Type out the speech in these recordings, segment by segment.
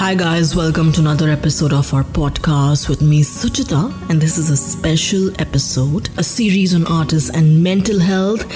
Hi, guys, welcome to another episode of our podcast with me, Suchita. And this is a special episode, a series on artists and mental health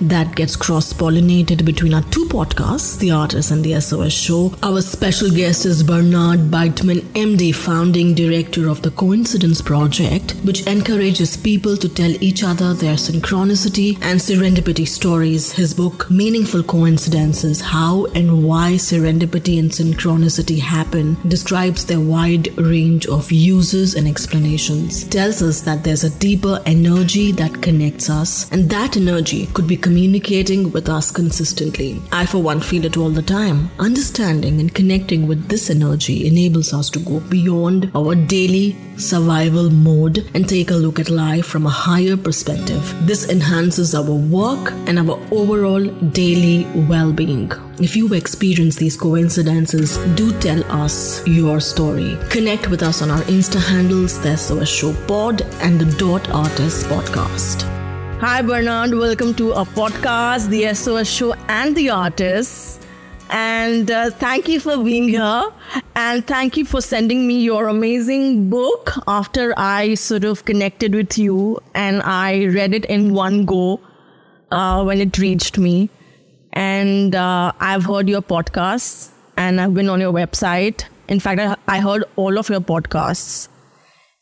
that gets cross pollinated between our two podcasts, The Artist and The SOS Show. Our special guest is Bernard Beitman, MD, founding director of the Coincidence Project, which encourages people to tell each other their synchronicity and serendipity stories. His book, Meaningful Coincidences How and Why Serendipity and Synchronicity Happen describes their wide range of uses and explanations, tells us that there's a deeper energy that connects us, and that energy could be communicating with us consistently. I, for one, feel it all the time. Understanding and connecting with this energy enables us to go beyond our daily survival mode and take a look at life from a higher perspective. This enhances our work and our overall daily well being. If you experience these coincidences, do tell us your story. Connect with us on our Insta handles, the SOS Show Pod and the Dot Artist Podcast. Hi, Bernard. Welcome to our podcast, the SOS Show and the Artists. And uh, thank you for being here. And thank you for sending me your amazing book after I sort of connected with you and I read it in one go uh, when it reached me. And uh, I've heard your podcasts and I've been on your website. In fact, I, I heard all of your podcasts.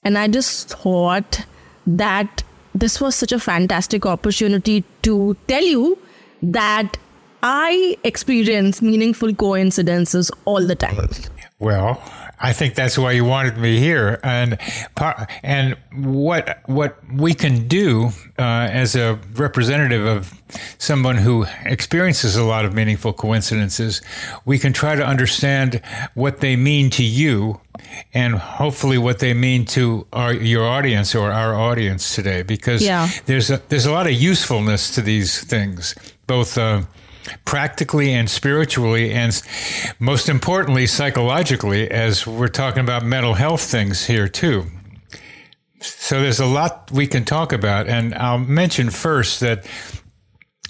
And I just thought that this was such a fantastic opportunity to tell you that I experience meaningful coincidences all the time. Well, I think that's why you wanted me here, and and what what we can do uh, as a representative of someone who experiences a lot of meaningful coincidences, we can try to understand what they mean to you, and hopefully what they mean to our your audience or our audience today, because Yeah. there's a there's a lot of usefulness to these things, both. Uh, practically and spiritually, and most importantly, psychologically, as we're talking about mental health things here too. So there's a lot we can talk about, and I'll mention first that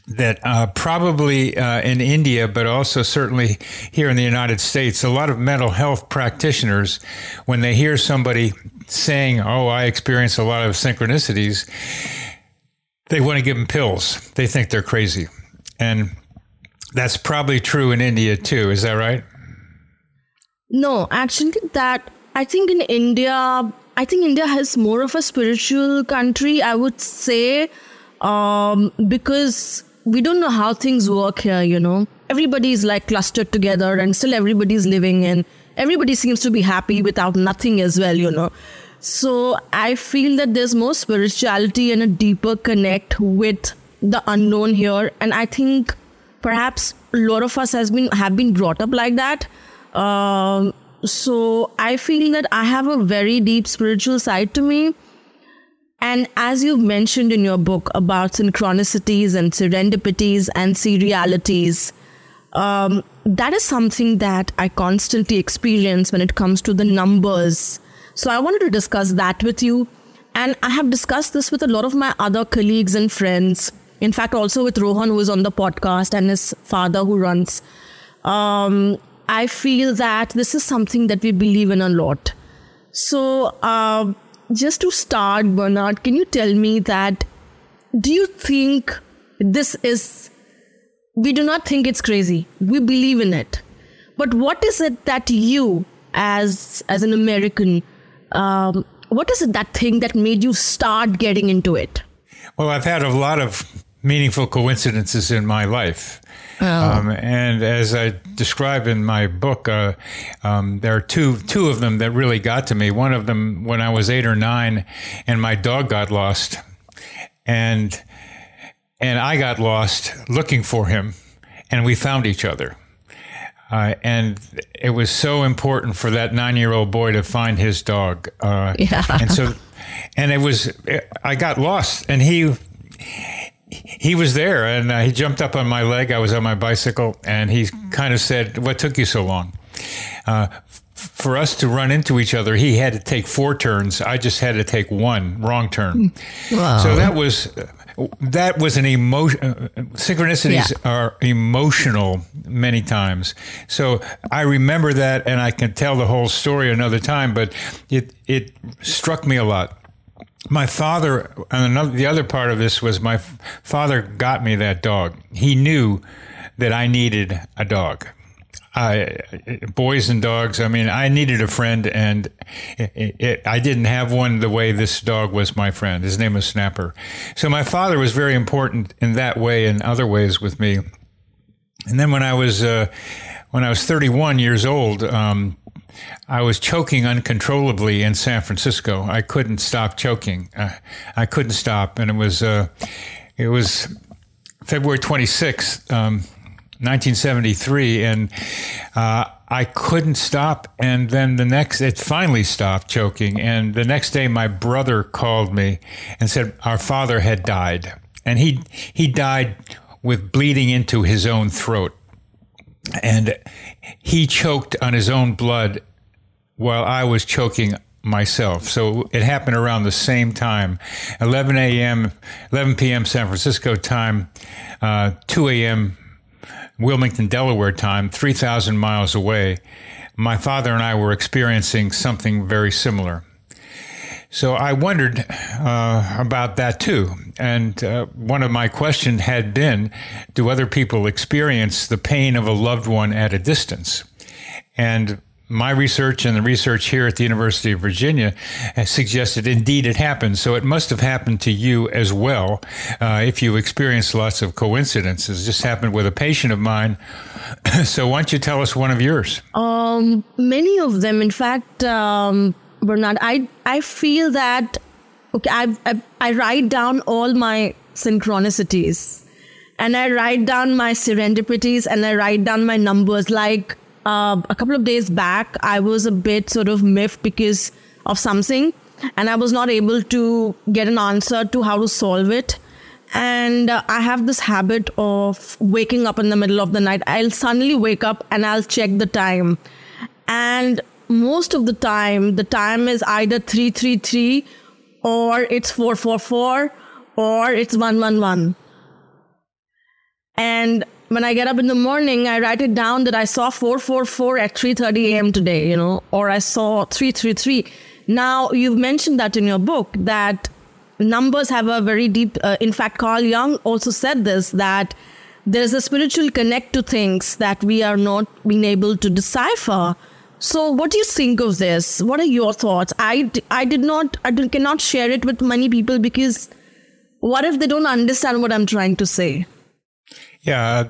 that uh, probably uh, in India, but also certainly here in the United States, a lot of mental health practitioners, when they hear somebody saying, "Oh, I experience a lot of synchronicities," they want to give them pills. They think they're crazy, and that's probably true in India too. Is that right? No, actually, that I think in India, I think India has more of a spiritual country, I would say, um, because we don't know how things work here, you know. Everybody is like clustered together and still everybody's living and everybody seems to be happy without nothing as well, you know. So I feel that there's more spirituality and a deeper connect with the unknown here. And I think perhaps a lot of us has been have been brought up like that. Um, so i feel that i have a very deep spiritual side to me. And as you mentioned in your book about synchronicities and serendipities and serialities um, that is something that i constantly experience when it comes to the numbers. So i wanted to discuss that with you. And i have discussed this with a lot of my other colleagues and friends in fact also with rohan who is on the podcast and his father who runs um, i feel that this is something that we believe in a lot. So um, just to start bernard can you tell me that do you think this is we do not think it's crazy. We believe in it. But what is it that you as as an american um, what is it that thing that made you start getting into it? Well, I've had a lot of meaningful coincidences in my life. Um, and as I describe in my book, uh, um, there are two two of them that really got to me. One of them when I was eight or nine, and my dog got lost, and and I got lost looking for him, and we found each other. Uh, and it was so important for that nine-year-old boy to find his dog. Uh, Yeah. And so, and it was, I got lost, and he he was there, and uh, he jumped up on my leg. I was on my bicycle, and he kind of said, "What took you so long?" Uh, for us to run into each other, he had to take four turns. I just had to take one wrong turn. Wow. So that was that was an emotion. Synchronicities Yeah. are emotional many times. So I remember that, and I can tell the whole story another time. But it it struck me a lot. My father, and another, the other part of this was my father got me that dog. He knew that I needed a dog. I, boys and dogs. I mean, I needed a friend, and it, it, I didn't have one the way this dog was my friend. His name was Snapper. So my father was very important in that way and other ways with me. And then when I was uh, when I was 31 years old, um, I was choking uncontrollably in San Francisco. I couldn't stop choking. Uh, I couldn't stop, and it was uh, it was February 26th, um, 1973, and uh, I couldn't stop. And then the next, it finally stopped choking. And the next day, my brother called me and said our father had died, and he he died with bleeding into his own throat, and he choked on his own blood while I was choking myself. So it happened around the same time, 11 a.m., 11 p.m. San Francisco time, uh, 2 a.m. Wilmington, Delaware time, 3,000 miles away. My father and I were experiencing something very similar. So I wondered uh, about that too. And uh, one of my questions had been Do other people experience the pain of a loved one at a distance? And my research and the research here at the University of Virginia has suggested indeed it happens. So it must have happened to you as well uh, if you experience lots of coincidences. This happened with a patient of mine. so why don't you tell us one of yours? Um, many of them, in fact, um, Bernard, I I feel that okay, I, I I write down all my synchronicities, and I write down my serendipities, and I write down my numbers. Like uh, a couple of days back, I was a bit sort of miffed because of something, and I was not able to get an answer to how to solve it. And uh, I have this habit of waking up in the middle of the night. I'll suddenly wake up and I'll check the time. And most of the time, the time is either 333 or it's 444 or it's 111. And when I get up in the morning, I write it down that I saw 444 at 3:30 a.m. today, you know, or I saw 333. Now, you've mentioned that in your book that numbers have a very deep uh, in fact Carl Jung also said this that there's a spiritual connect to things that we are not being able to decipher. So, what do you think of this? What are your thoughts? I, I did not, I did, cannot share it with many people because what if they don't understand what I'm trying to say? Yeah.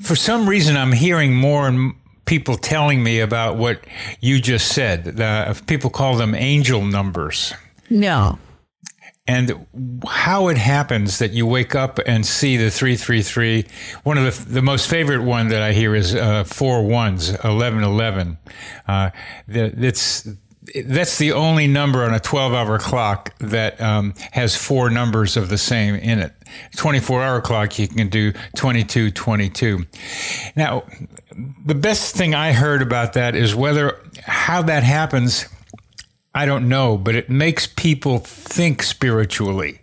For some reason, I'm hearing more and people telling me about what you just said. Uh, people call them angel numbers. Yeah. And how it happens that you wake up and see the 333. One of the, the most favorite one that I hear is uh, four ones, 1111. Uh, the- it's, that's the only number on a 12 hour clock that um, has four numbers of the same in it. 24 hour clock, you can do 22, 22. Now, the best thing I heard about that is whether how that happens I don't know, but it makes people think spiritually.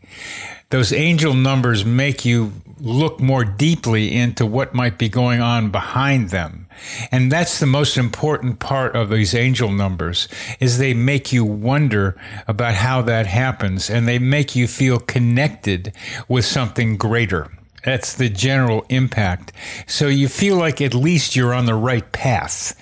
Those angel numbers make you look more deeply into what might be going on behind them. And that's the most important part of these angel numbers is they make you wonder about how that happens and they make you feel connected with something greater. That's the general impact. So you feel like at least you're on the right path.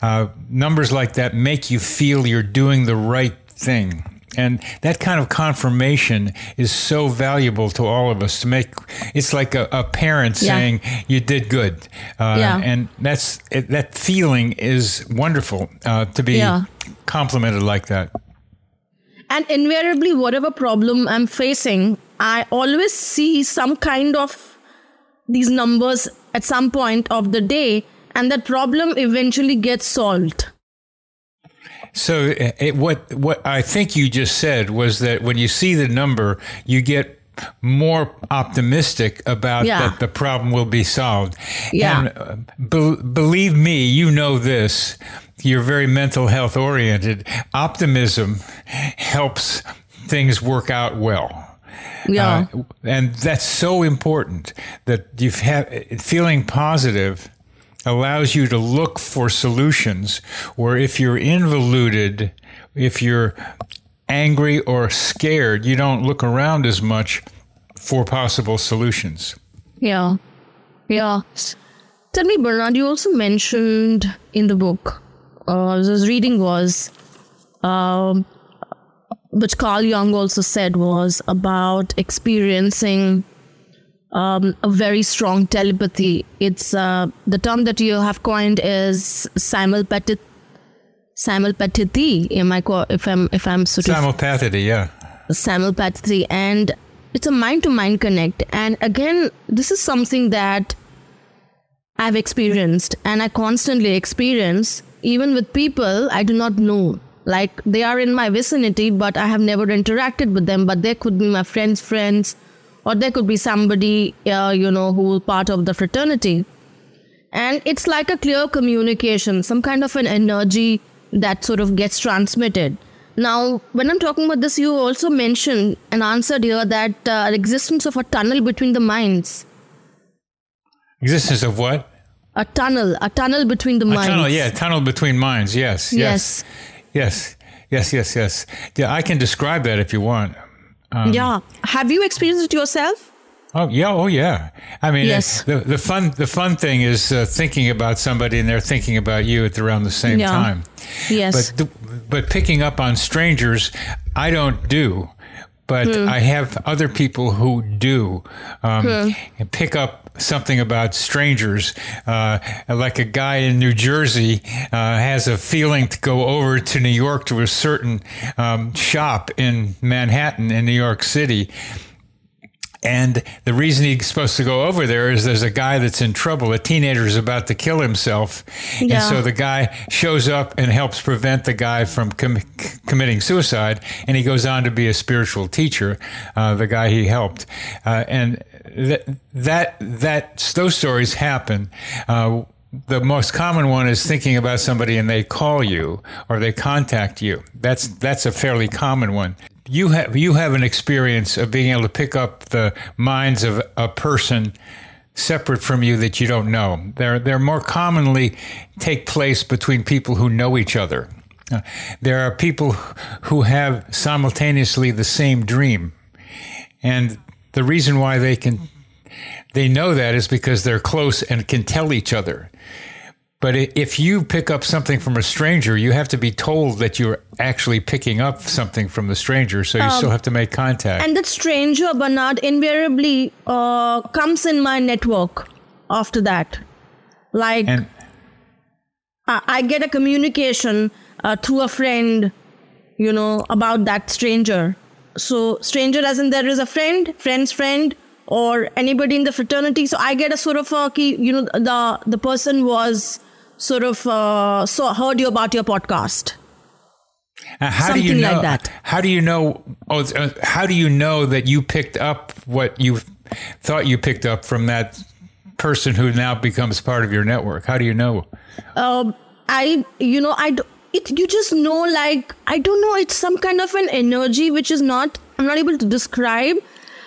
Uh, numbers like that make you feel you're doing the right thing. And that kind of confirmation is so valuable to all of us to make it's like a, a parent Yeah. saying you did good. Uh, Yeah. And that's it, that feeling is wonderful uh, to be Yeah. complimented like that. And invariably, whatever problem I'm facing, I always see some kind of these numbers at some point of the day, and that problem eventually gets solved. So uh, it, what what I think you just said was that when you see the number, you get more optimistic about Yeah. that the problem will be solved. Yeah. And uh, be- believe me, you know this. you're very mental health oriented. Optimism helps things work out well. Yeah. Uh, and that's so important that you have feeling positive allows you to look for solutions where if you're involuted, if you're angry or scared, you don't look around as much for possible solutions. Yeah. Yeah. Tell me, Bernard, you also mentioned in the book, uh, I was reading was, um, which Carl Jung also said was about experiencing um, a very strong telepathy. It's uh, the term that you have coined is simulpath- simulpathy. Am I co- if I'm if I'm sort of yeah. simulpathy and it's a mind to mind connect and again this is something that i've experienced and i constantly experience even with people i do not know like they are in my vicinity but i have never interacted with them but they could be my friends friends or there could be somebody uh, you know who part of the fraternity and it's like a clear communication some kind of an energy that sort of gets transmitted now when i'm talking about this you also mentioned and answered here that uh, existence of a tunnel between the minds Existence of what? a tunnel a tunnel between the A minds tunnel, yeah, tunnel between minds. Yes, Yes. yes, yes, yes, yes, yes. Yeah, I can describe that if you want. Um, yeah have you experienced it yourself Oh yeah, oh yeah. I mean, Yes. the the fun the fun thing is uh, thinking about somebody and they're thinking about you at around the same Yeah. time. yes But the, but picking up on strangers, I don't do. But Hmm. I have other people who do um, and pick up something about strangers. Uh, like a guy in New Jersey uh, has a feeling to go over to New York to a certain um, shop in Manhattan in New York City. And the reason he's supposed to go over there is there's a guy that's in trouble. A teenager is about to kill himself. Yeah. And so the guy shows up and helps prevent the guy from com- committing suicide. And he goes on to be a spiritual teacher, uh, the guy he helped. Uh, and that, that, that, those stories happen. Uh, the most common one is thinking about somebody and they call you or they contact you. That's that's a fairly common one. You have you have an experience of being able to pick up the minds of a person separate from you that you don't know. They're they're more commonly take place between people who know each other. Uh, there are people who have simultaneously the same dream, and the reason why they can they know that is because they're close and can tell each other. But if you pick up something from a stranger, you have to be told that you're actually picking up something from the stranger, so you still have to make contact. and that stranger bernard invariably uh, comes in my network after that like and I I get a communication uh, through a friend, you know, about that stranger. So, stranger as in there is a friend, friend's friend, or anybody in the fraternity. So, I get a sort of a key, you know, the the person was sort of uh, so heard you about your podcast. Uh, how do you Something know like that. How do you know? Oh, uh, how do you know that you picked up what you thought you picked up from that person who now becomes part of your network? How do you know? um, I, you know, I. it, you just know, like, I don't know, it's some kind of an energy which is not, I'm not able to describe.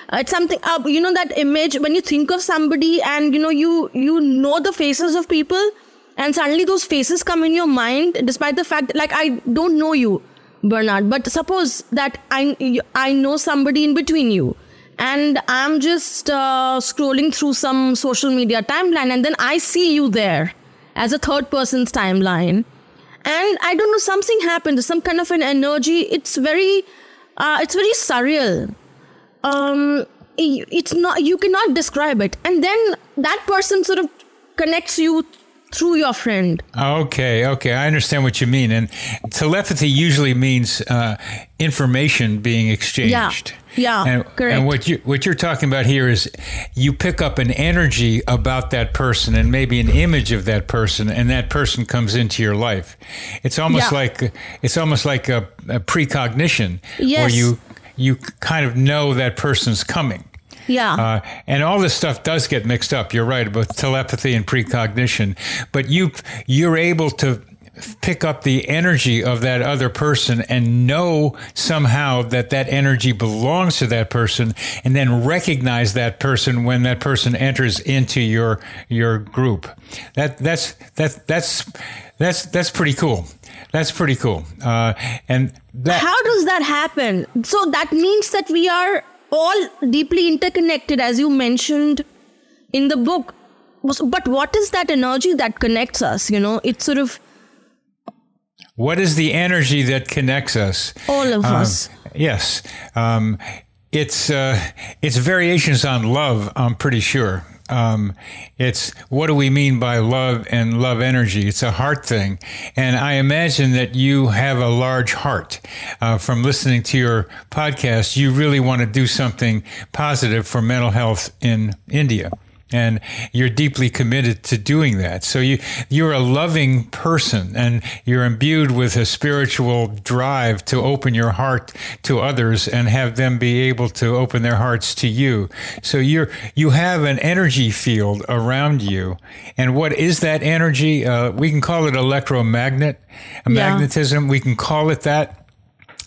Uh, it's something, uh, you know, that image when you think of somebody and, you know, you, you know the faces of people and suddenly those faces come in your mind despite the fact, like, I don't know you, Bernard, but suppose that I, I know somebody in between you and I'm just uh, scrolling through some social media timeline, and then I see you there as a third person's timeline, and I don't know something happened, some kind of an energy. It's very, uh, it's very surreal. Um, it's not you cannot describe it, and then that person sort of connects you through your friend. Okay, okay, I understand what you mean. And telepathy usually means uh, information being exchanged. Yeah, and, correct. And what you what you're talking about here is you pick up an energy about that person and maybe an image of that person, and that person comes into your life. It's almost Yeah. like it's almost like a, a precognition where you you kind of know that person's coming. Yeah. Uh, and all this stuff does get mixed up. You're right about telepathy and precognition, but you you're able to pick up the energy of that other person and know somehow that that energy belongs to that person and then recognize that person when that person enters into your your group. That that's that that's that's that's pretty cool. That's pretty cool. Uh, and that how does that happen? So that means that we are all deeply interconnected as you mentioned in the book but what is that energy that connects us you know it's sort of what is the energy that connects us? All of um, us. Yes. Um, it's uh, it's variations on love. I'm pretty sure. Um, it's what do we mean by love and love energy? It's a heart thing, and I imagine that you have a large heart. Uh, from listening to your podcast, you really want to do something positive for mental health in India and you're deeply committed to doing that. So you you're a loving person and you're imbued with a spiritual drive to open your heart to others and have them be able to open their hearts to you. So you're you have an energy field around you. And what is that energy? Uh, we can call it electromagnet, yeah. magnetism. We can call it that.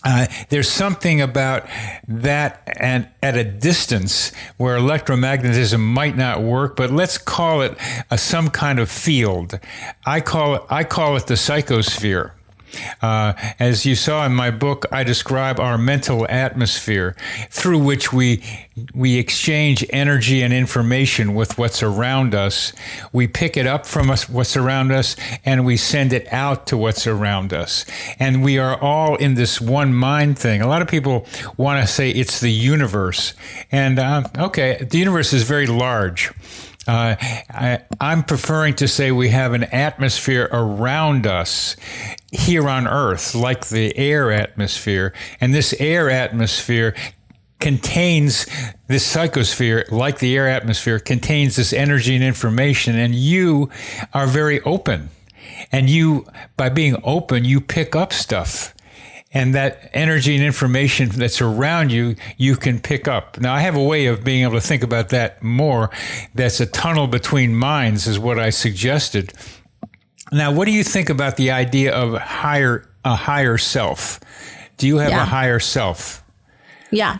Uh, there's something about that and at a distance where electromagnetism might not work, but let's call it a, some kind of field. I call it, I call it the psychosphere. Uh, as you saw in my book, I describe our mental atmosphere through which we we exchange energy and information with what's around us. We pick it up from us, what's around us, and we send it out to what's around us. And we are all in this one mind thing. A lot of people want to say it's the universe, and uh, okay, the universe is very large. Uh, I, am preferring to say we have an atmosphere around us here on Earth, like the air atmosphere. And this air atmosphere contains this psychosphere, like the air atmosphere, contains this energy and information. And you are very open. And you, by being open, you pick up stuff and that energy and information that's around you, you can pick up. Now, I have a way of being able to think about that more. That's a tunnel between minds, is what I suggested. Now, what do you think about the idea of higher a higher self? Do you have yeah. a higher self? Yeah.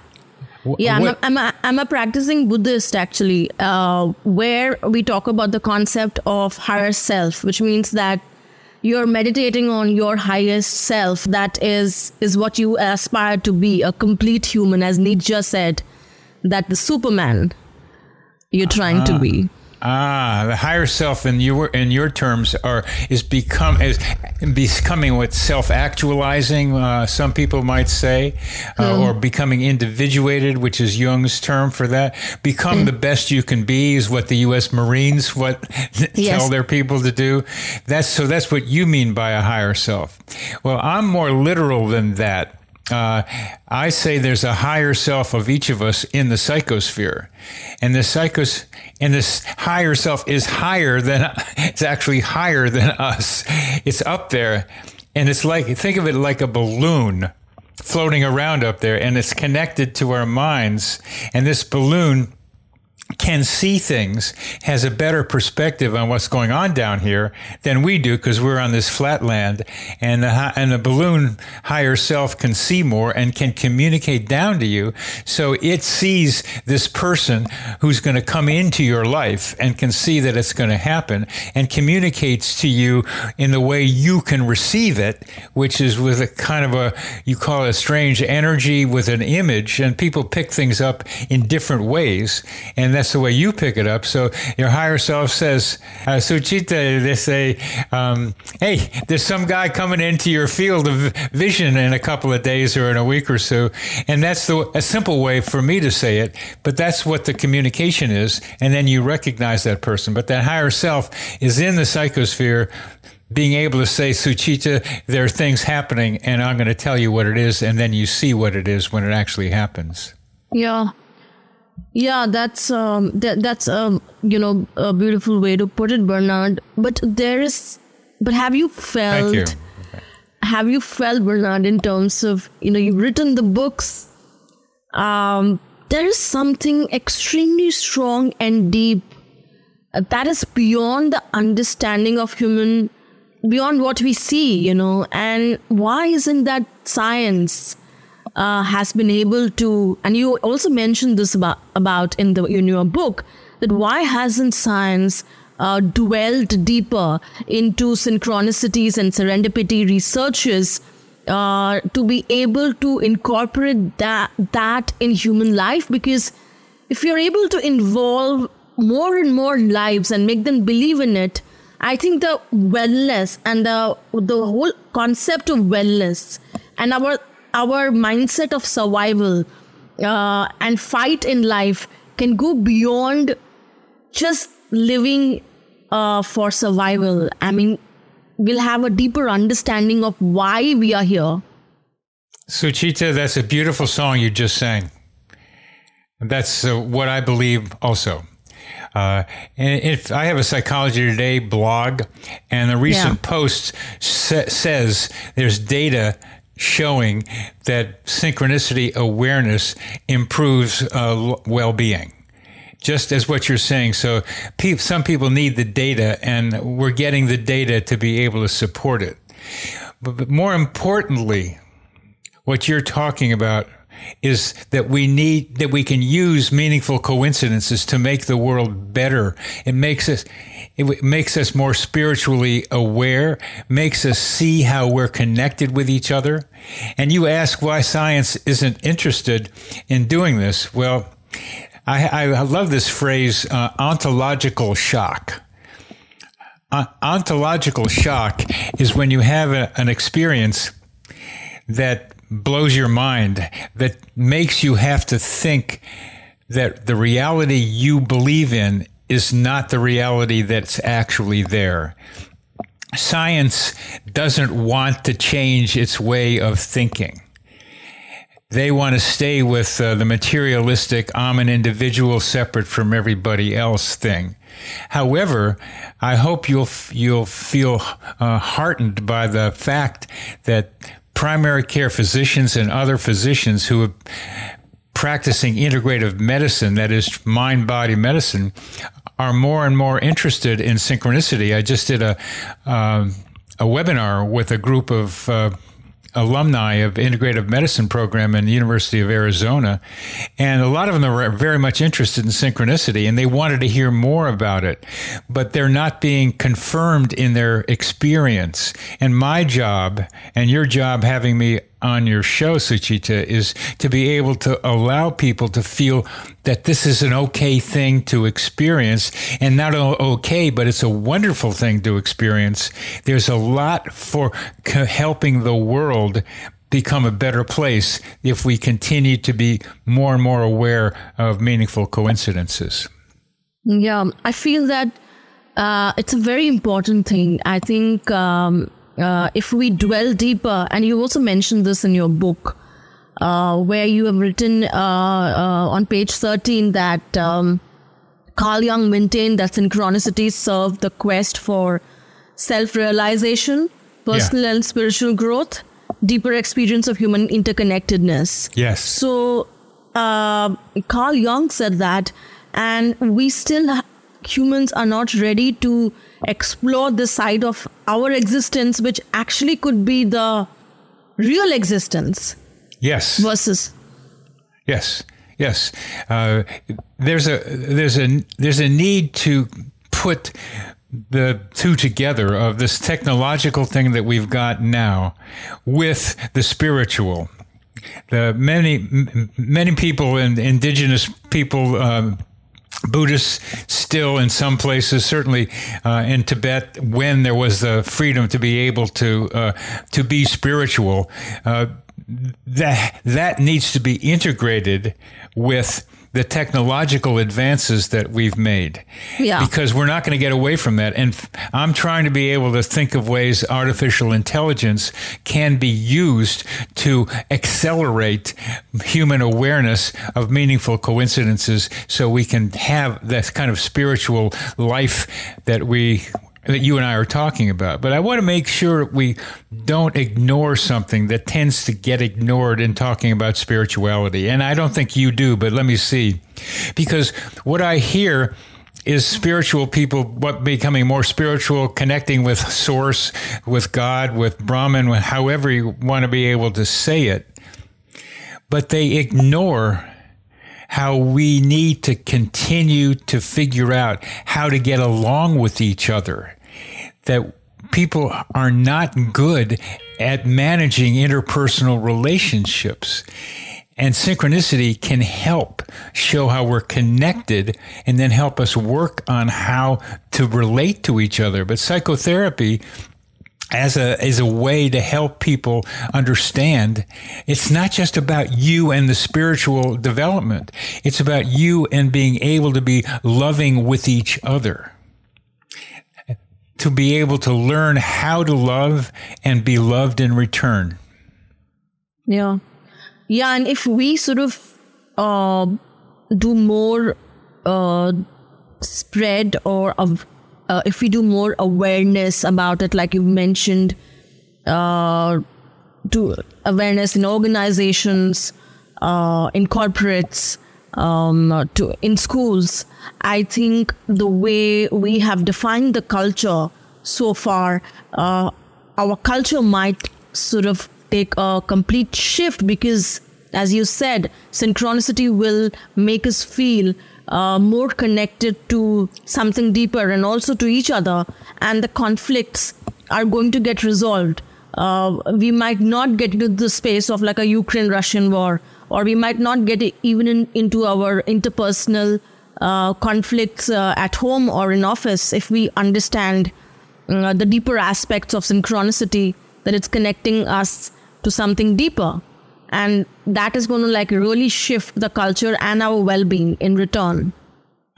Yeah, I'm a, I'm, a, I'm a practicing Buddhist actually, uh, where we talk about the concept of higher self, which means that you're meditating on your highest self that is is what you aspire to be a complete human as nietzsche said that the superman you're trying uh-huh. to be Ah, the higher self in your in your terms are is become is becoming what self actualizing. Uh, some people might say, uh, mm. or becoming individuated, which is Jung's term for that. Become mm. the best you can be is what the U.S. Marines what yes. tell their people to do. That's so. That's what you mean by a higher self. Well, I'm more literal than that. Uh, I say there's a higher self of each of us in the psychosphere, and the psychos and this higher self is higher than it's actually higher than us. It's up there, and it's like think of it like a balloon floating around up there, and it's connected to our minds, and this balloon can see things, has a better perspective on what's going on down here than we do because we're on this flat land. And the, and the balloon higher self can see more and can communicate down to you. So it sees this person who's going to come into your life and can see that it's going to happen and communicates to you in the way you can receive it, which is with a kind of a, you call it a strange energy with an image. And people pick things up in different ways. And that's the way you pick it up. So your higher self says, uh, Suchita, they say, um, hey, there's some guy coming into your field of vision in a couple of days or in a week or so. And that's the, a simple way for me to say it, but that's what the communication is. And then you recognize that person. But that higher self is in the psychosphere being able to say, Suchita, there are things happening, and I'm going to tell you what it is, and then you see what it is when it actually happens. Yeah, yeah, that's um, that, that's um, you know a beautiful way to put it, Bernard. But there is, but have you felt? You. Have you felt Bernard in terms of you know you've written the books? Um, there is something extremely strong and deep uh, that is beyond the understanding of human beyond what we see, you know, and why isn't that science uh, has been able to? And you also mentioned this about about in the in your book that why hasn't science uh, dwelled deeper into synchronicities and serendipity researches uh, to be able to incorporate that that in human life because if you're able to involve more and more lives and make them believe in it i think the wellness and the the whole concept of wellness and our our mindset of survival uh, and fight in life can go beyond just living uh, for survival. I mean, we'll have a deeper understanding of why we are here. Suchita, that's a beautiful song you just sang. That's uh, what I believe also. Uh, and if I have a Psychology Today blog, and the recent yeah. post sa- says there's data showing that synchronicity awareness improves uh, well being just as what you're saying. So pe- some people need the data, and we're getting the data to be able to support it. But, but more importantly, what you're talking about is that we need that we can use meaningful coincidences to make the world better. It makes us it makes us more spiritually aware, makes us see how we're connected with each other. And you ask why science isn't interested in doing this. Well, I, I love this phrase, uh, ontological shock. Uh, ontological shock is when you have a, an experience that blows your mind, that makes you have to think that the reality you believe in is not the reality that's actually there. Science doesn't want to change its way of thinking they want to stay with uh, the materialistic, I'm an individual separate from everybody else thing. However, I hope you'll you'll feel uh, heartened by the fact that primary care physicians and other physicians who are practicing integrative medicine, that is mind body medicine, are more and more interested in synchronicity. I just did a um, a webinar with a group of uh, alumni of integrative medicine program in the University of Arizona, and a lot of them are very much interested in synchronicity, and they wanted to hear more about it, but they're not being confirmed in their experience. And my job, and your job, having me on your show, Suchita, is to be able to allow people to feel that this is an okay thing to experience and not okay, but it's a wonderful thing to experience. There's a lot for helping the world become a better place if we continue to be more and more aware of meaningful coincidences. Yeah, I feel that uh, it's a very important thing. I think um, uh, if we dwell deeper, and you also mentioned this in your book, uh, where you have written uh, uh on page 13 that um, Carl Jung maintained that synchronicity served the quest for self realization, personal yeah. and spiritual growth, deeper experience of human interconnectedness. Yes. So, uh, Carl Jung said that, and we still, humans are not ready to explore the side of our existence, which actually could be the real existence. Yes. Versus. Yes. Yes. Uh, there's a there's a there's a need to put the two together of this technological thing that we've got now with the spiritual. The many many people and indigenous people um, Buddhists still in some places, certainly uh, in Tibet, when there was the freedom to be able to uh, to be spiritual, uh, that that needs to be integrated with the technological advances that we've made. Yeah. Because we're not going to get away from that. And I'm trying to be able to think of ways artificial intelligence can be used to accelerate human awareness of meaningful coincidences so we can have that kind of spiritual life that we that you and I are talking about. But I want to make sure we don't ignore something that tends to get ignored in talking about spirituality. And I don't think you do, but let me see. Because what I hear is spiritual people what becoming more spiritual, connecting with Source, with God, with Brahman, however you want to be able to say it. But they ignore how we need to continue to figure out how to get along with each other. That people are not good at managing interpersonal relationships. And synchronicity can help show how we're connected and then help us work on how to relate to each other. But psychotherapy as a as a way to help people understand it's not just about you and the spiritual development. It's about you and being able to be loving with each other. To be able to learn how to love and be loved in return. Yeah. Yeah, and if we sort of uh, do more uh, spread or uh, if we do more awareness about it, like you mentioned, uh, do awareness in organizations, uh, in corporates, um, to in schools. I think the way we have defined the culture so far, uh, our culture might sort of take a complete shift because, as you said, synchronicity will make us feel uh, more connected to something deeper and also to each other, and the conflicts are going to get resolved. Uh, we might not get into the space of like a Ukraine Russian war, or we might not get even in, into our interpersonal uh, conflicts uh, at home or in office if we understand uh, the deeper aspects of synchronicity that it's connecting us to something deeper and that is going to like really shift the culture and our well-being in return.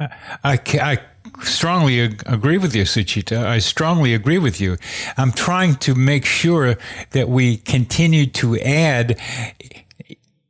I, I strongly agree with you suchita. I strongly agree with you. I'm trying to make sure that we continue to add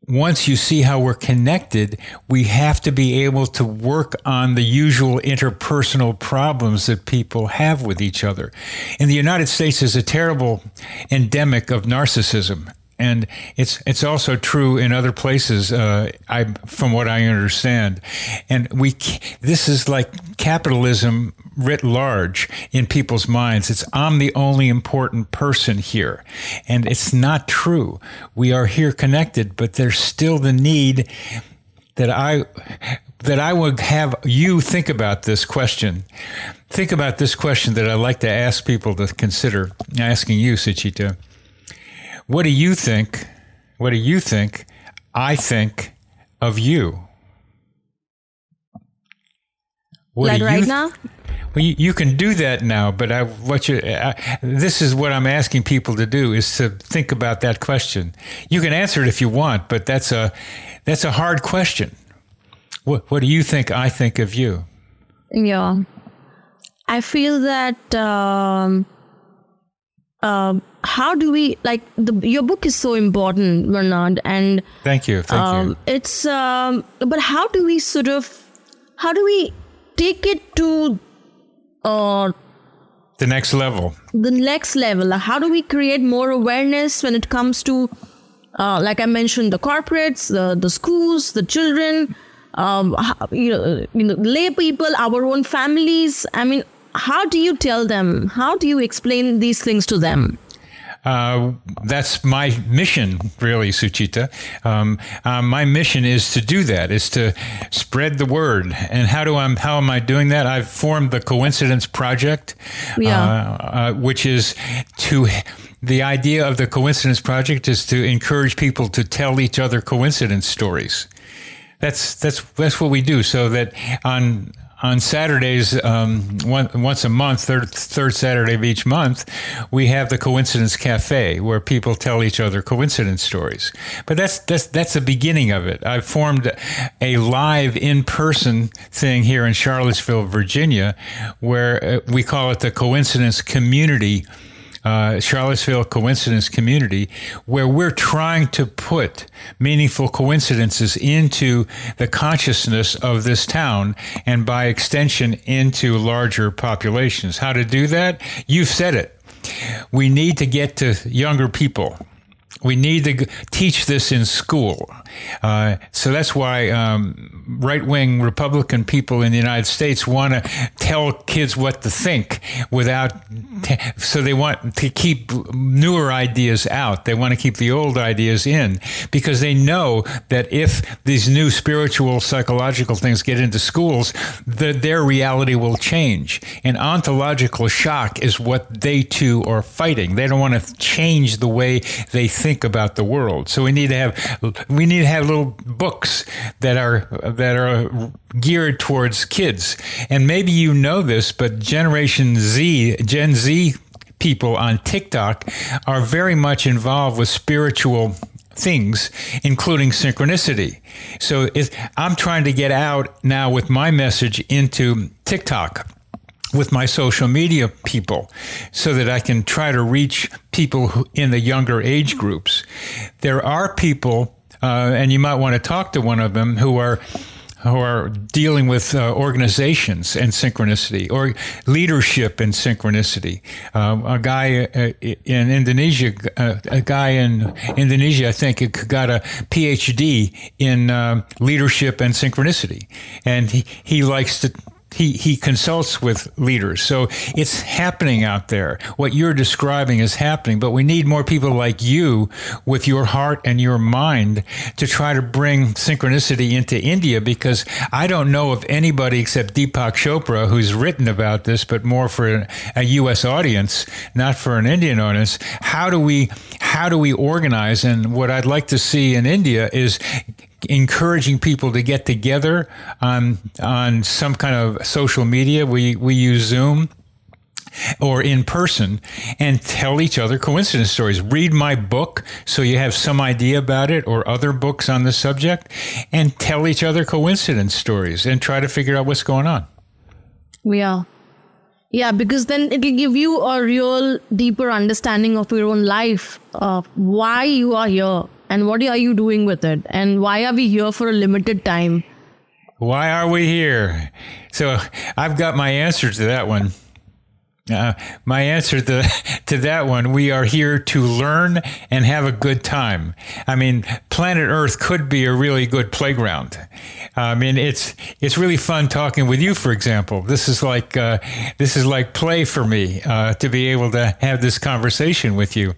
once you see how we're connected, we have to be able to work on the usual interpersonal problems that people have with each other. In the United States, there's a terrible endemic of narcissism and it's it's also true in other places. Uh, I, from what I understand, and we this is like capitalism writ large in people's minds. It's I'm the only important person here, and it's not true. We are here connected, but there's still the need that I that I would have you think about this question. Think about this question that I like to ask people to consider. Asking you, Suchita what do you think? What do you think I think of you? What like right th- now? Well, you, you, can do that now, but I, what you, I, this is what I'm asking people to do is to think about that question. You can answer it if you want, but that's a that's a hard question. What What do you think I think of you? Yeah, I feel that um, um, how do we like the your book is so important bernard and thank you thank um, you it's um, but how do we sort of how do we take it to uh, the next level. the next level? How do we create more awareness when it comes to uh, like i mentioned the corporates the, the schools the children um, you know, you know lay people our own families? I mean how do you tell them? How do you explain these things to them? Uh, that's my mission, really, Suchita. Um, uh, my mission is to do that, is to spread the word. And how do I? How am I doing that? I've formed the Coincidence Project, yeah. Uh, uh, which is to. The idea of the Coincidence Project is to encourage people to tell each other coincidence stories. That's that's that's what we do. So that on on Saturdays, um, one, once a month, third, third Saturday of each month, we have the Coincidence Cafe where people tell each other coincidence stories. But that's that's that's the beginning of it. I've formed a live in-person thing here in Charlottesville, Virginia, where uh, we call it the Coincidence Community uh, Charlottesville coincidence community, where we're trying to put meaningful coincidences into the consciousness of this town and by extension into larger populations. How to do that? You've said it. We need to get to younger people. We need to teach this in school. Uh, so that's why um, right wing Republican people in the United States want to tell kids what to think without, t- so they want to keep newer ideas out. They want to keep the old ideas in because they know that if these new spiritual, psychological things get into schools, the, their reality will change. And ontological shock is what they too are fighting. They don't want to change the way they think about the world. So we need to have we need to have little books that are that are geared towards kids. And maybe you know this, but Generation Z, Gen Z people on TikTok are very much involved with spiritual things, including synchronicity. So I'm trying to get out now with my message into TikTok with my social media people so that I can try to reach people in the younger age groups. There are people, uh, and you might want to talk to one of them, who are who are dealing with uh, organizations and synchronicity or leadership and synchronicity. Uh, a guy uh, in Indonesia, uh, a guy in Indonesia, I think, got a PhD in uh, leadership and synchronicity, and he, he likes to he, he consults with leaders. So it's happening out there. What you're describing is happening, but we need more people like you with your heart and your mind to try to bring synchronicity into India because I don't know of anybody except Deepak Chopra who's written about this, but more for a U.S. audience, not for an Indian audience. How do we, how do we organize? And what I'd like to see in India is encouraging people to get together on on some kind of social media. We we use Zoom or in person and tell each other coincidence stories. Read my book so you have some idea about it or other books on the subject and tell each other coincidence stories and try to figure out what's going on. Yeah. Yeah, because then it'll give you a real deeper understanding of your own life, of why you are here, and what are you doing with it and why are we here for a limited time why are we here so i've got my answer to that one uh, my answer to, to that one, we are here to learn and have a good time. I mean, planet Earth could be a really good playground. I mean, it's it's really fun talking with you. For example, this is like uh, this is like play for me uh, to be able to have this conversation with you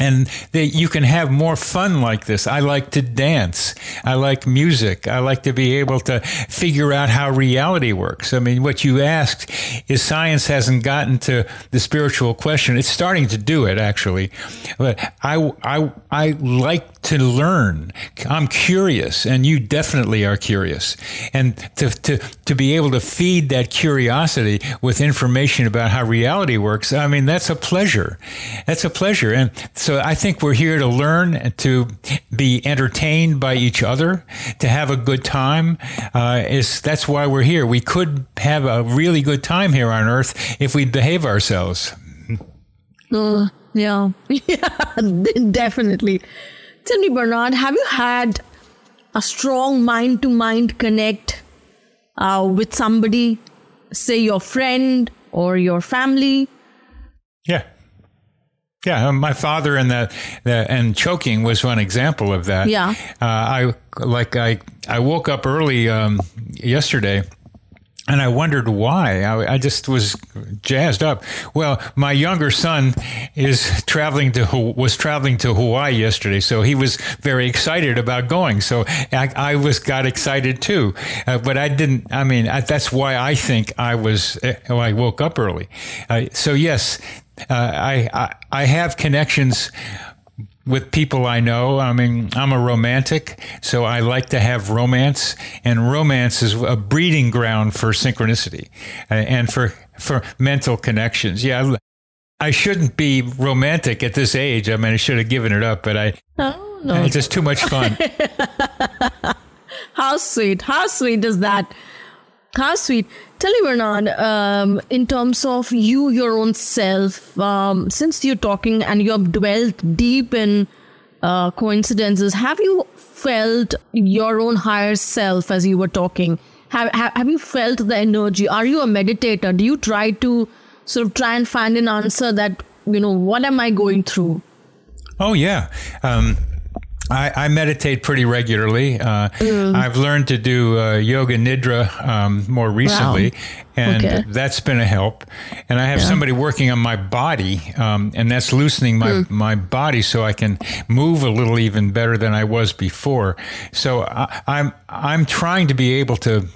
and that you can have more fun like this. I like to dance. I like music. I like to be able to figure out how reality works. I mean, what you asked is science hasn't gotten to the spiritual question. It's starting to do it actually, but I I I like to learn. I'm curious, and you definitely are curious, and to to to be able to feed that curiosity with information about how reality works. I mean, that's a pleasure. That's a pleasure, and so I think we're here to learn, and to be entertained by each other, to have a good time. Uh, is that's why we're here. We could have a really good time here on Earth if we behave ourselves. Uh, yeah, yeah, definitely. Tell me, Bernard, have you had a strong mind to mind connect uh, with somebody, say your friend or your family? Yeah. Yeah, um, my father and the, the, and choking was one example of that. Yeah, uh, I like I I woke up early um, yesterday. And I wondered why. I, I, just was jazzed up. Well, my younger son is traveling to was traveling to Hawaii yesterday, so he was very excited about going. So I, I was got excited too, uh, but I didn't. I mean, I, that's why I think I was. Uh, I woke up early. Uh, so yes, uh, I, I, I have connections with people I know. I mean, I'm a romantic, so I like to have romance, and romance is a breeding ground for synchronicity uh, and for for mental connections. Yeah, I shouldn't be romantic at this age. I mean, I should have given it up, but I. Oh, no. It's just too much fun. How sweet! How sweet is that? How sweet. Tell me, Bernard, um, in terms of you, your own self, um, since you're talking and you have dwelt deep in uh, coincidences, have you felt your own higher self as you were talking? Have, have, have you felt the energy? Are you a meditator? Do you try to sort of try and find an answer that, you know, what am I going through? Oh, yeah. Um, I, I, meditate pretty regularly. Uh, mm. I've learned to do uh, yoga nidra um, more recently, wow. and okay. that's been a help. And I have yeah. somebody working on my body, um, and that's loosening my, mm. my body so I can move a little even better than I was before. So I, I'm I'm trying to be able to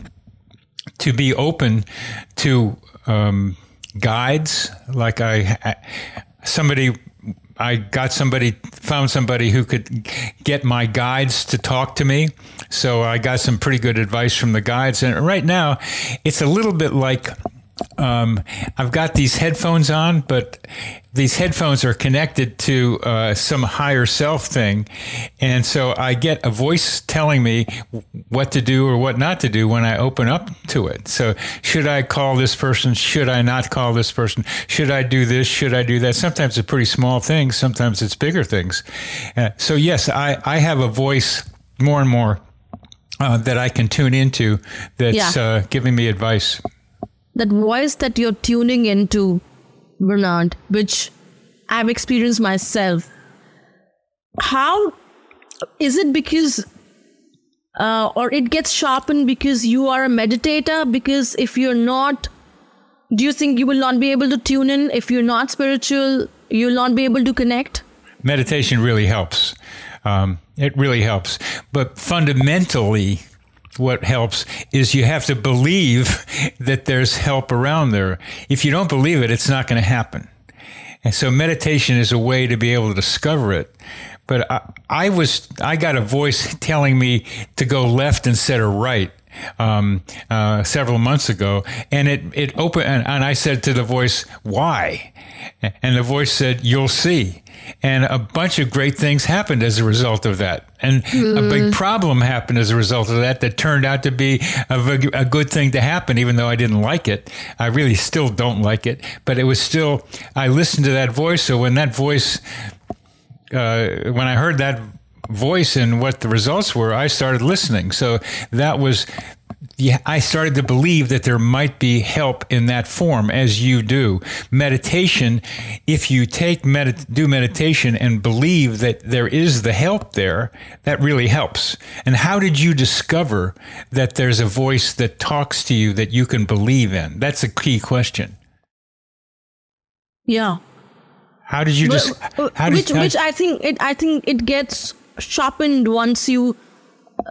to be open to um, guides like I somebody I got somebody, found somebody who could get my guides to talk to me. So I got some pretty good advice from the guides. And right now, it's a little bit like um, I've got these headphones on, but these headphones are connected to uh, some higher self thing. And so I get a voice telling me what to do or what not to do when I open up to it. So, should I call this person? Should I not call this person? Should I do this? Should I do that? Sometimes it's pretty small things, sometimes it's bigger things. Uh, so, yes, I, I have a voice more and more uh, that I can tune into that's yeah. Uh, giving me advice that voice that you're tuning into, Bernard, which I've experienced myself, how is it because uh, or it gets sharpened because you are a meditator? Because if you're not, do you think you will not be able to tune in? If you're not spiritual, you'll not be able to connect? Meditation really helps. Um, it really helps. But fundamentally, what helps is you have to believe that there's help around there. If you don't believe it, it's not going to happen. And so meditation is a way to be able to discover it. But I, I was, I got a voice telling me to go left instead of right. Um, uh, several months ago, and it it opened, and, and I said to the voice, "Why?" And the voice said, "You'll see." And a bunch of great things happened as a result of that. And mm. a big problem happened as a result of that that turned out to be a, a, good thing to happen, even though I didn't like it. I really still don't like it. But it was still, I listened to that voice. So when that voice, uh, when I heard that voice and what the results were, I started listening. So that was yeah, I started to believe that there might be help in that form as you do. Meditation, if you take med- do meditation and believe that there is the help there, that really helps. And how did you discover that there's a voice that talks to you that you can believe in? That's a key question. Yeah. How did you just how did, which how, which I think it I think it gets sharpened once you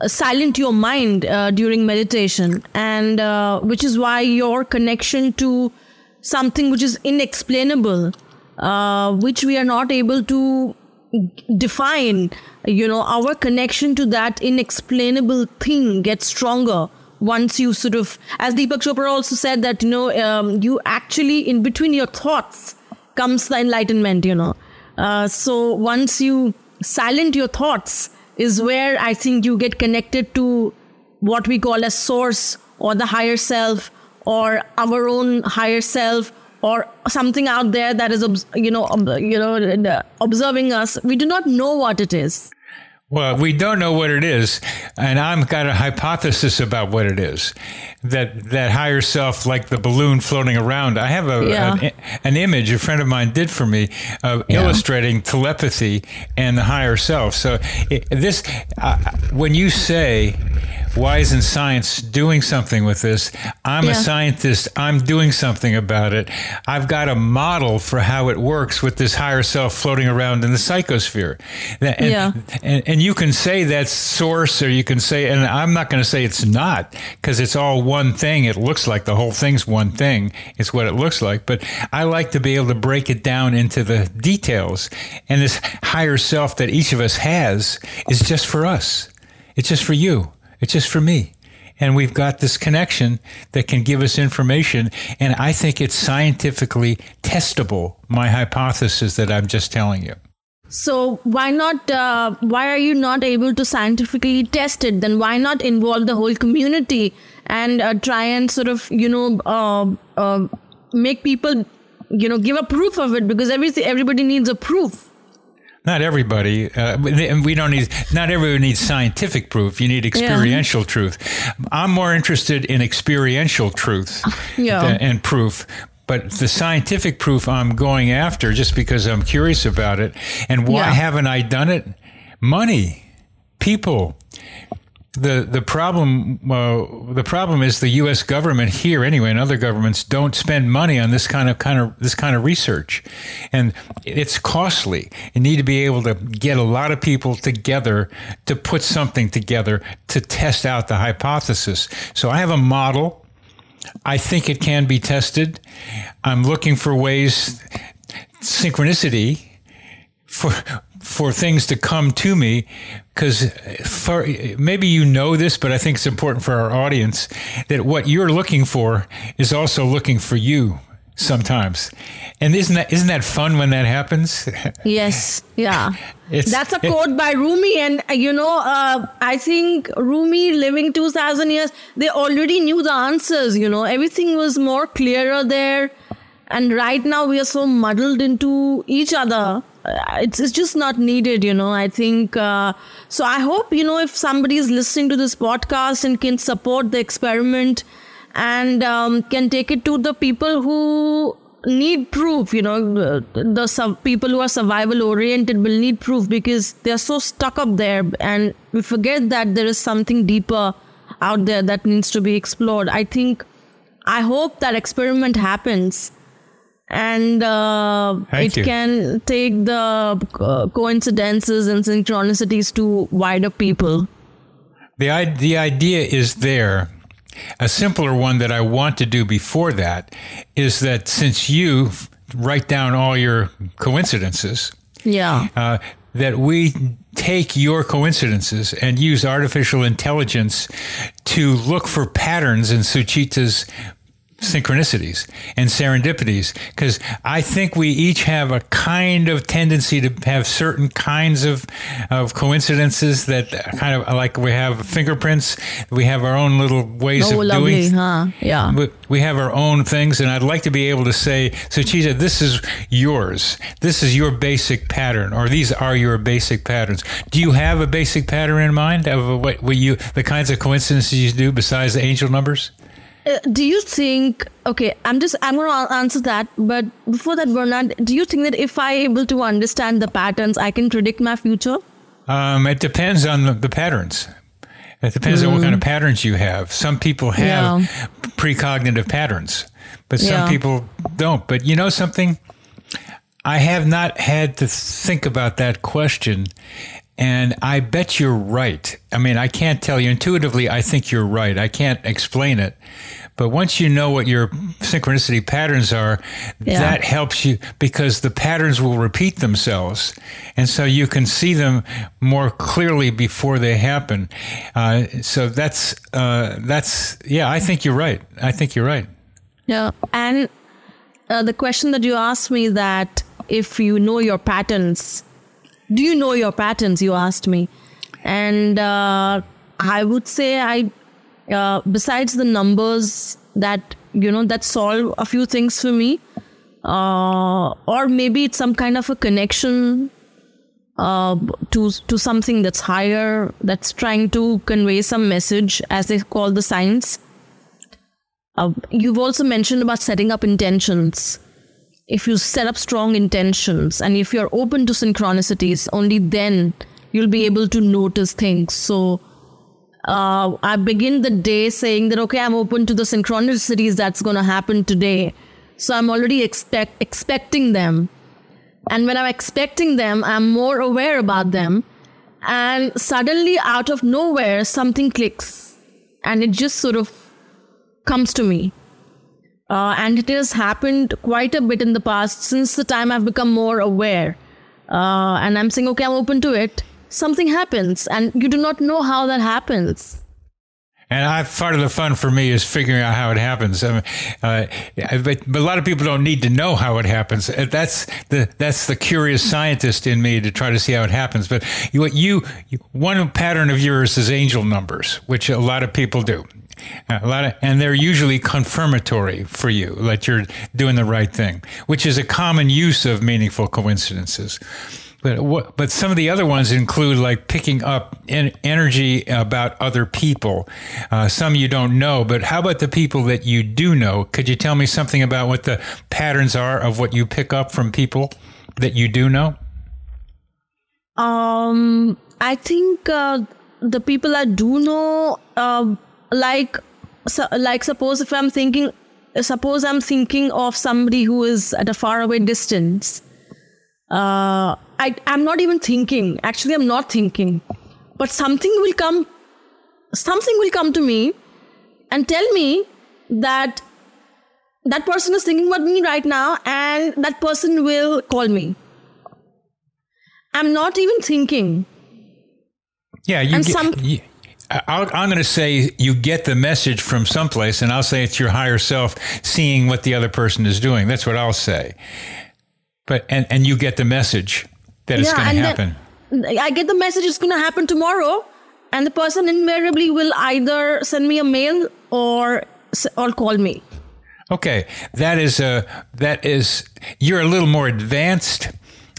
uh, silent your mind uh, during meditation. And uh, which is why your connection to something which is inexplainable uh, which we are not able to define you know our connection to that inexplainable thing gets stronger once you sort of as deepak chopra also said that you know um, you actually in between your thoughts comes the enlightenment you know. Uh, so once you silent your thoughts is where I think you get connected to what we call a source or the higher self or our own higher self or something out there that is you know you know uh, observing us we do not know what it is well, we don't know what it is, and I've got a hypothesis about what it is. That that higher self, like the balloon floating around. I have a, yeah. an, an, image a friend of mine did for me, of yeah. illustrating telepathy and the higher self. So it, this, uh, when you say why isn't science doing something with this? I'm yeah. a scientist. I'm doing something about it. I've got a model for how it works with this higher self floating around in the psychosphere. And, yeah. and, and you can say that's source, or you can say, and I'm not going to say it's not because it's all one thing. It looks like the whole thing's one thing. It's what it looks like. But I like to be able to break it down into the details. And this higher self that each of us has is just for us. It's just for you. It's just for me. And we've got this connection that can give us information. And I think it's scientifically testable, my hypothesis that I'm just telling you. So why not? Uh, why are you not able to scientifically test it? Then why not involve the whole community and uh, try and sort of you know uh, uh make people you know give a proof of it because every everybody needs a proof not everybody. Uh, we don't need. Not everyone needs scientific proof. You need experiential yeah. truth. I'm more interested in experiential truth yeah. and proof. But the scientific proof I'm going after just because I'm curious about it. And why yeah. haven't I done it? Money. people. The the problem uh, the problem is the U.S. government here anyway, and other governments don't spend money on this kind of kind of this kind of research, and it's costly. You need to be able to get a lot of people together to put something together to test out the hypothesis. So I have a model. I think it can be tested. I'm looking for ways synchronicity for for things to come to me because maybe you know this but i think it's important for our audience that what you're looking for is also looking for you sometimes. And isn't that isn't that fun when that happens? Yes yeah. That's a quote by rumi and uh, you know uh, i think rumi living 2000 years they already knew the answers you know. Everything was more clearer there and right now we are so muddled into each other. Uh, it's, it's just not needed you know. I think uh, so i hope you know if somebody is listening to this podcast and can support the experiment and um, can take it to the people who need proof you know the, the sub- people who are survival oriented will need proof because they're so stuck up there. And we forget that there is something deeper out there that needs to be explored. I think i hope that experiment happens and uh, it you. can take the uh, coincidences and synchronicities to wider people. The, the idea is there. A simpler one that I want to do before that is that since you write down all your coincidences, Yeah. uh, that we take your coincidences and use artificial intelligence to look for patterns in Suchita's synchronicities and serendipities because I think we each have a kind of tendency to have certain kinds of of coincidences that kind of like we have fingerprints we have our own little ways Oh, of lovely, doing huh? Yeah. we, we have our own things and I'd like to be able to say so Suchita this is yours this is your basic pattern or these are your basic patterns do you have a basic pattern in mind of what, what you the kinds of coincidences you do besides the angel numbers Uh, do you think? Okay, I'm just I'm going to answer that. But before that, Bernard, do you think that if I able to understand the patterns, I can predict my future? Um, it depends on the, the patterns. It depends on what kind of patterns you have. Some people have Mm. Yeah. precognitive patterns, but some Yeah. people don't. But you know something? I have not had to think about that question. And I bet you're right. I mean, I can't tell you intuitively, I think you're right. I can't explain it. But once you know what your synchronicity patterns are, Yeah. that helps you because the patterns will repeat themselves. And so you can see them more clearly before they happen. Uh, so that's, uh, that's, yeah, I think you're right. I think you're right. Yeah. And uh, the question that you asked me that if you know your patterns, do you know your patterns? You asked me, and uh, I would say I, uh, besides the numbers that you know that solve a few things for me, uh, or maybe it's some kind of a connection uh, to to something that's higher that's trying to convey some message, as they call the science. Uh, you've also mentioned about setting up intentions. If you set up strong intentions and if you're open to synchronicities, only then you'll be able to notice things. So uh, I begin the day saying that, okay, I'm open to the synchronicities that's going to happen today. So I'm already expect, expecting them. And when I'm expecting them, I'm more aware about them. And suddenly, out of nowhere, something clicks. And it just sort of comes to me. Uh, and it has happened quite a bit in the past since the time I've become more aware. Uh, and I'm saying, okay, I'm open to it. Something happens, and you do not know how that happens. And I, part of the fun for me is figuring out how it happens. I mean, uh, but, but a lot of people don't need to know how it happens. Uh, That's the that's the curious scientist in me to try to see how it happens. But you, what you one pattern of yours is angel numbers, which a lot of people do. A lot of, and they're usually confirmatory for you that you're doing the right thing, which is a common use of meaningful coincidences. But but some of the other ones include like picking up en- energy about other people. Uh, some you don't know, but how about the people that you do know? Could you tell me something about what the patterns are of what you pick up from people that you do know? Um, I think uh, the people I do know, uh, like, so, like suppose if I'm thinking, suppose I'm thinking of somebody who is at a faraway distance. Uh, I, I'm not even thinking. Actually, I'm not thinking. But something will come, something will come to me and tell me that that person is thinking about me right now and that person will call me. I'm not even thinking. Yeah, you And get, some- you- I'll, I'm going to say you get the message from someplace, and I'll say it's your higher self seeing what the other person is doing. That's what I'll say. But and and you get the message that it's going to happen. then I get the message it's going to happen tomorrow, and the person invariably will either send me a mail or or call me. Okay, that is a that is you're a little more advanced.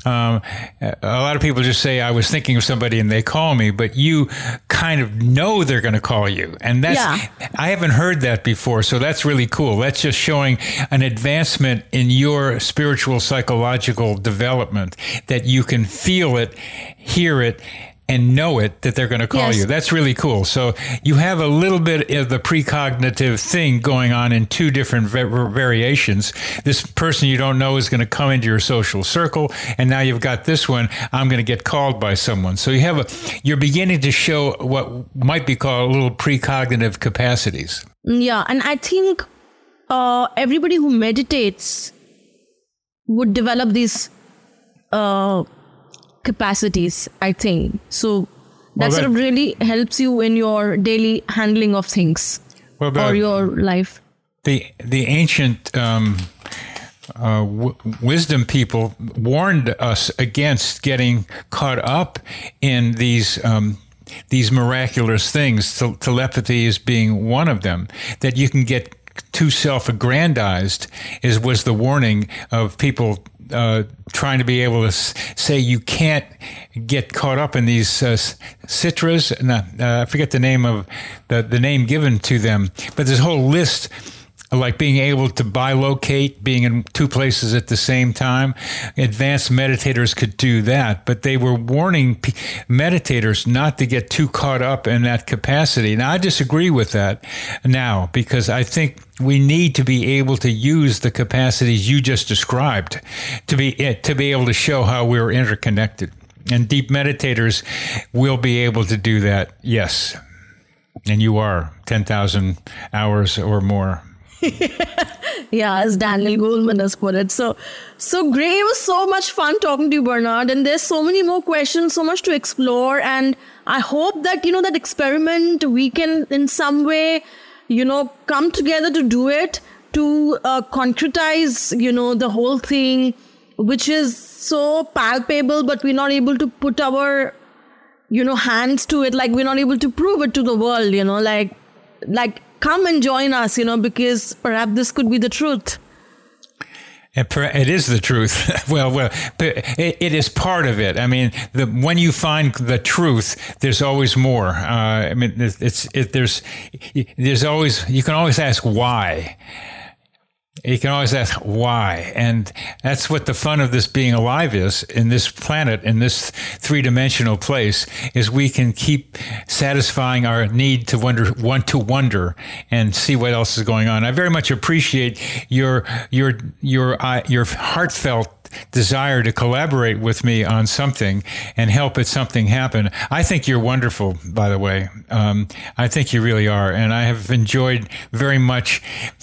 Um, a lot of people just say I was thinking of somebody and they call me, but you kind of know they're going to call you, and that's Yeah. I haven't heard that before, so that's really cool. That's just showing an advancement in your spiritual psychological development that you can feel it, hear it. And know it that they're going to call Yes. you. That's really cool. So you have a little bit of the precognitive thing going on in two different va- variations. This person you don't know is going to come into your social circle, and now you've got this one. I'm going to get called by someone. So you have a. You're beginning to show what might be called a little precognitive capacities. Yeah, and I think uh, everybody who meditates would develop these uh, capacities. I think so. That Well, sort of really helps you in your daily handling of things Well, the- or your life. the the ancient um, uh, w- wisdom people warned us against getting caught up in these. Um, these miraculous things, Tel- telepathy is being one of them, that you can get too self-aggrandized is was the warning of people uh, trying to be able to say you can't get caught up in these uh, citras. No, uh, I forget the name of the, the name given to them, but there's a whole list like being able to bilocate, being in two places at the same time. Advanced meditators could do that, but they were warning p- meditators not to get too caught up in that capacity. Now, I disagree with that now because I think we need to be able to use the capacities you just described to be eh, to be able to show how we're interconnected. And deep meditators will be able to do that. Yes. And you are 10,000 hours or more. Yeah, as Daniel Goleman has put it. So, so great. It was so much fun talking to you, Bernard. And there's so many more questions, so much to explore. And I hope that, you know, that experiment, we can in some way, you know, come together to do it, to uh, concretize, you know, the whole thing, which is so palpable, but we're not able to put our you know hands to it like we're not able to prove it to the world you know like like come and join us you know because perhaps this could be the truth it is the truth. well, well, it, it is part of it. I mean, the, when you find the truth, there's always more. Uh, I mean, it's, it's it, there's there's always you can always ask why. You can always ask why, and that's what the fun of this being alive is in this planet, in this three-dimensional place, is we can keep satisfying our need to wonder, want to wonder, and see what else is going on. I very much appreciate your your your uh, your heartfelt desire to collaborate with me on something and help it something happen. I think you're wonderful, by the way. Um, I think you really are, and I have enjoyed very much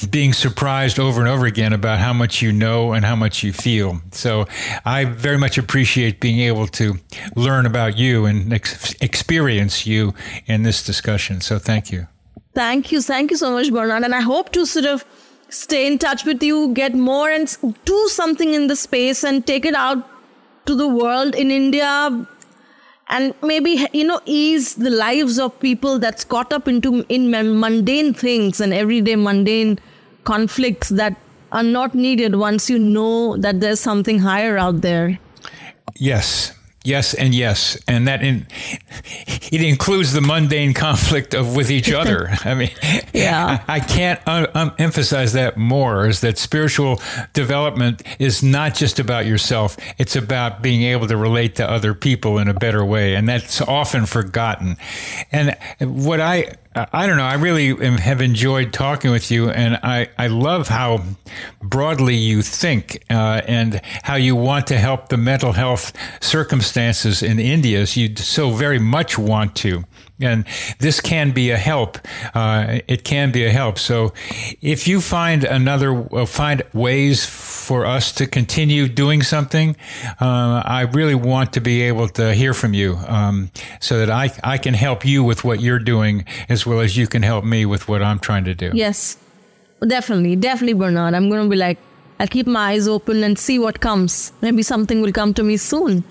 being surprised over and over again about how much you know and how much you feel. So I very much appreciate being able to learn about you and ex- experience you in this discussion. So thank you. thank you thank you so much bernard and i hope to sort of stay in touch with you get more and do something in the space and take it out to the world in india and maybe you know ease the lives of people that's caught up into in mundane things and everyday mundane conflicts that are not needed once you know that there's something higher out there Yes. Yes and yes, and that in, it includes the mundane conflict of with each other. I mean, yeah, I, I can't un, um, emphasize that more. Is that spiritual development is not just about yourself; it's about being able to relate to other people in a better way, and that's often forgotten. And what I I don't know. I really have enjoyed talking with you, and I, I love how broadly you think uh, and how you want to help the mental health circumstances in India. So you so very much want to and this can be a help. Uh, it can be a help. So, if you find another uh, find ways for us to continue doing something, uh, I really want to be able to hear from you, um, so that I I can help you with what you're doing as well as you can help me with what I'm trying to do. Yes, definitely, definitely, Bernard. I'm going to be like, I'll keep my eyes open and see what comes. Maybe something will come to me soon,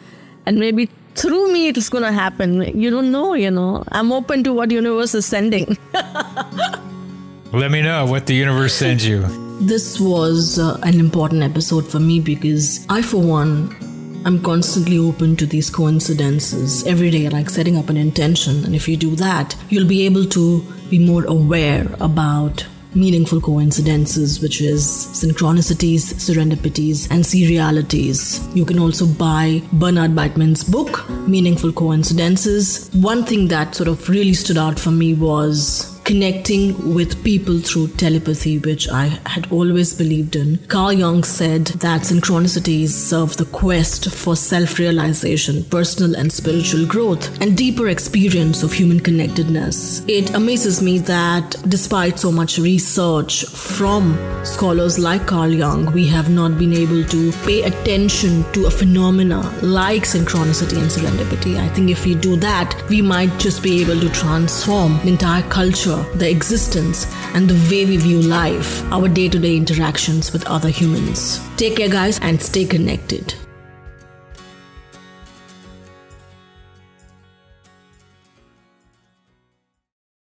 and maybe through me it's going to happen. You don't know you know. I'm open to what universe is sending. Let me know what the universe sends you. This was uh, an important episode for me because i for one i'm constantly open to these coincidences every day like setting up an intention. And if you do that you'll be able to be more aware about meaningful coincidences, which is synchronicities, serendipities, and serialities. You can also buy Bernard Beitman's book, Meaningful Coincidences. One thing that sort of really stood out for me was connecting with people through telepathy, which I had always believed in. Carl Jung said that synchronicities serve the quest for self realization, personal and spiritual growth, and deeper experience of human connectedness. It amazes me that despite so much research from scholars like Carl Jung, we have not been able to pay attention to a phenomena like synchronicity and serendipity. I think if we do that, we might just be able to transform the entire culture the existence, and the way we view life, our day to day interactions with other humans. Take care, guys, and stay connected.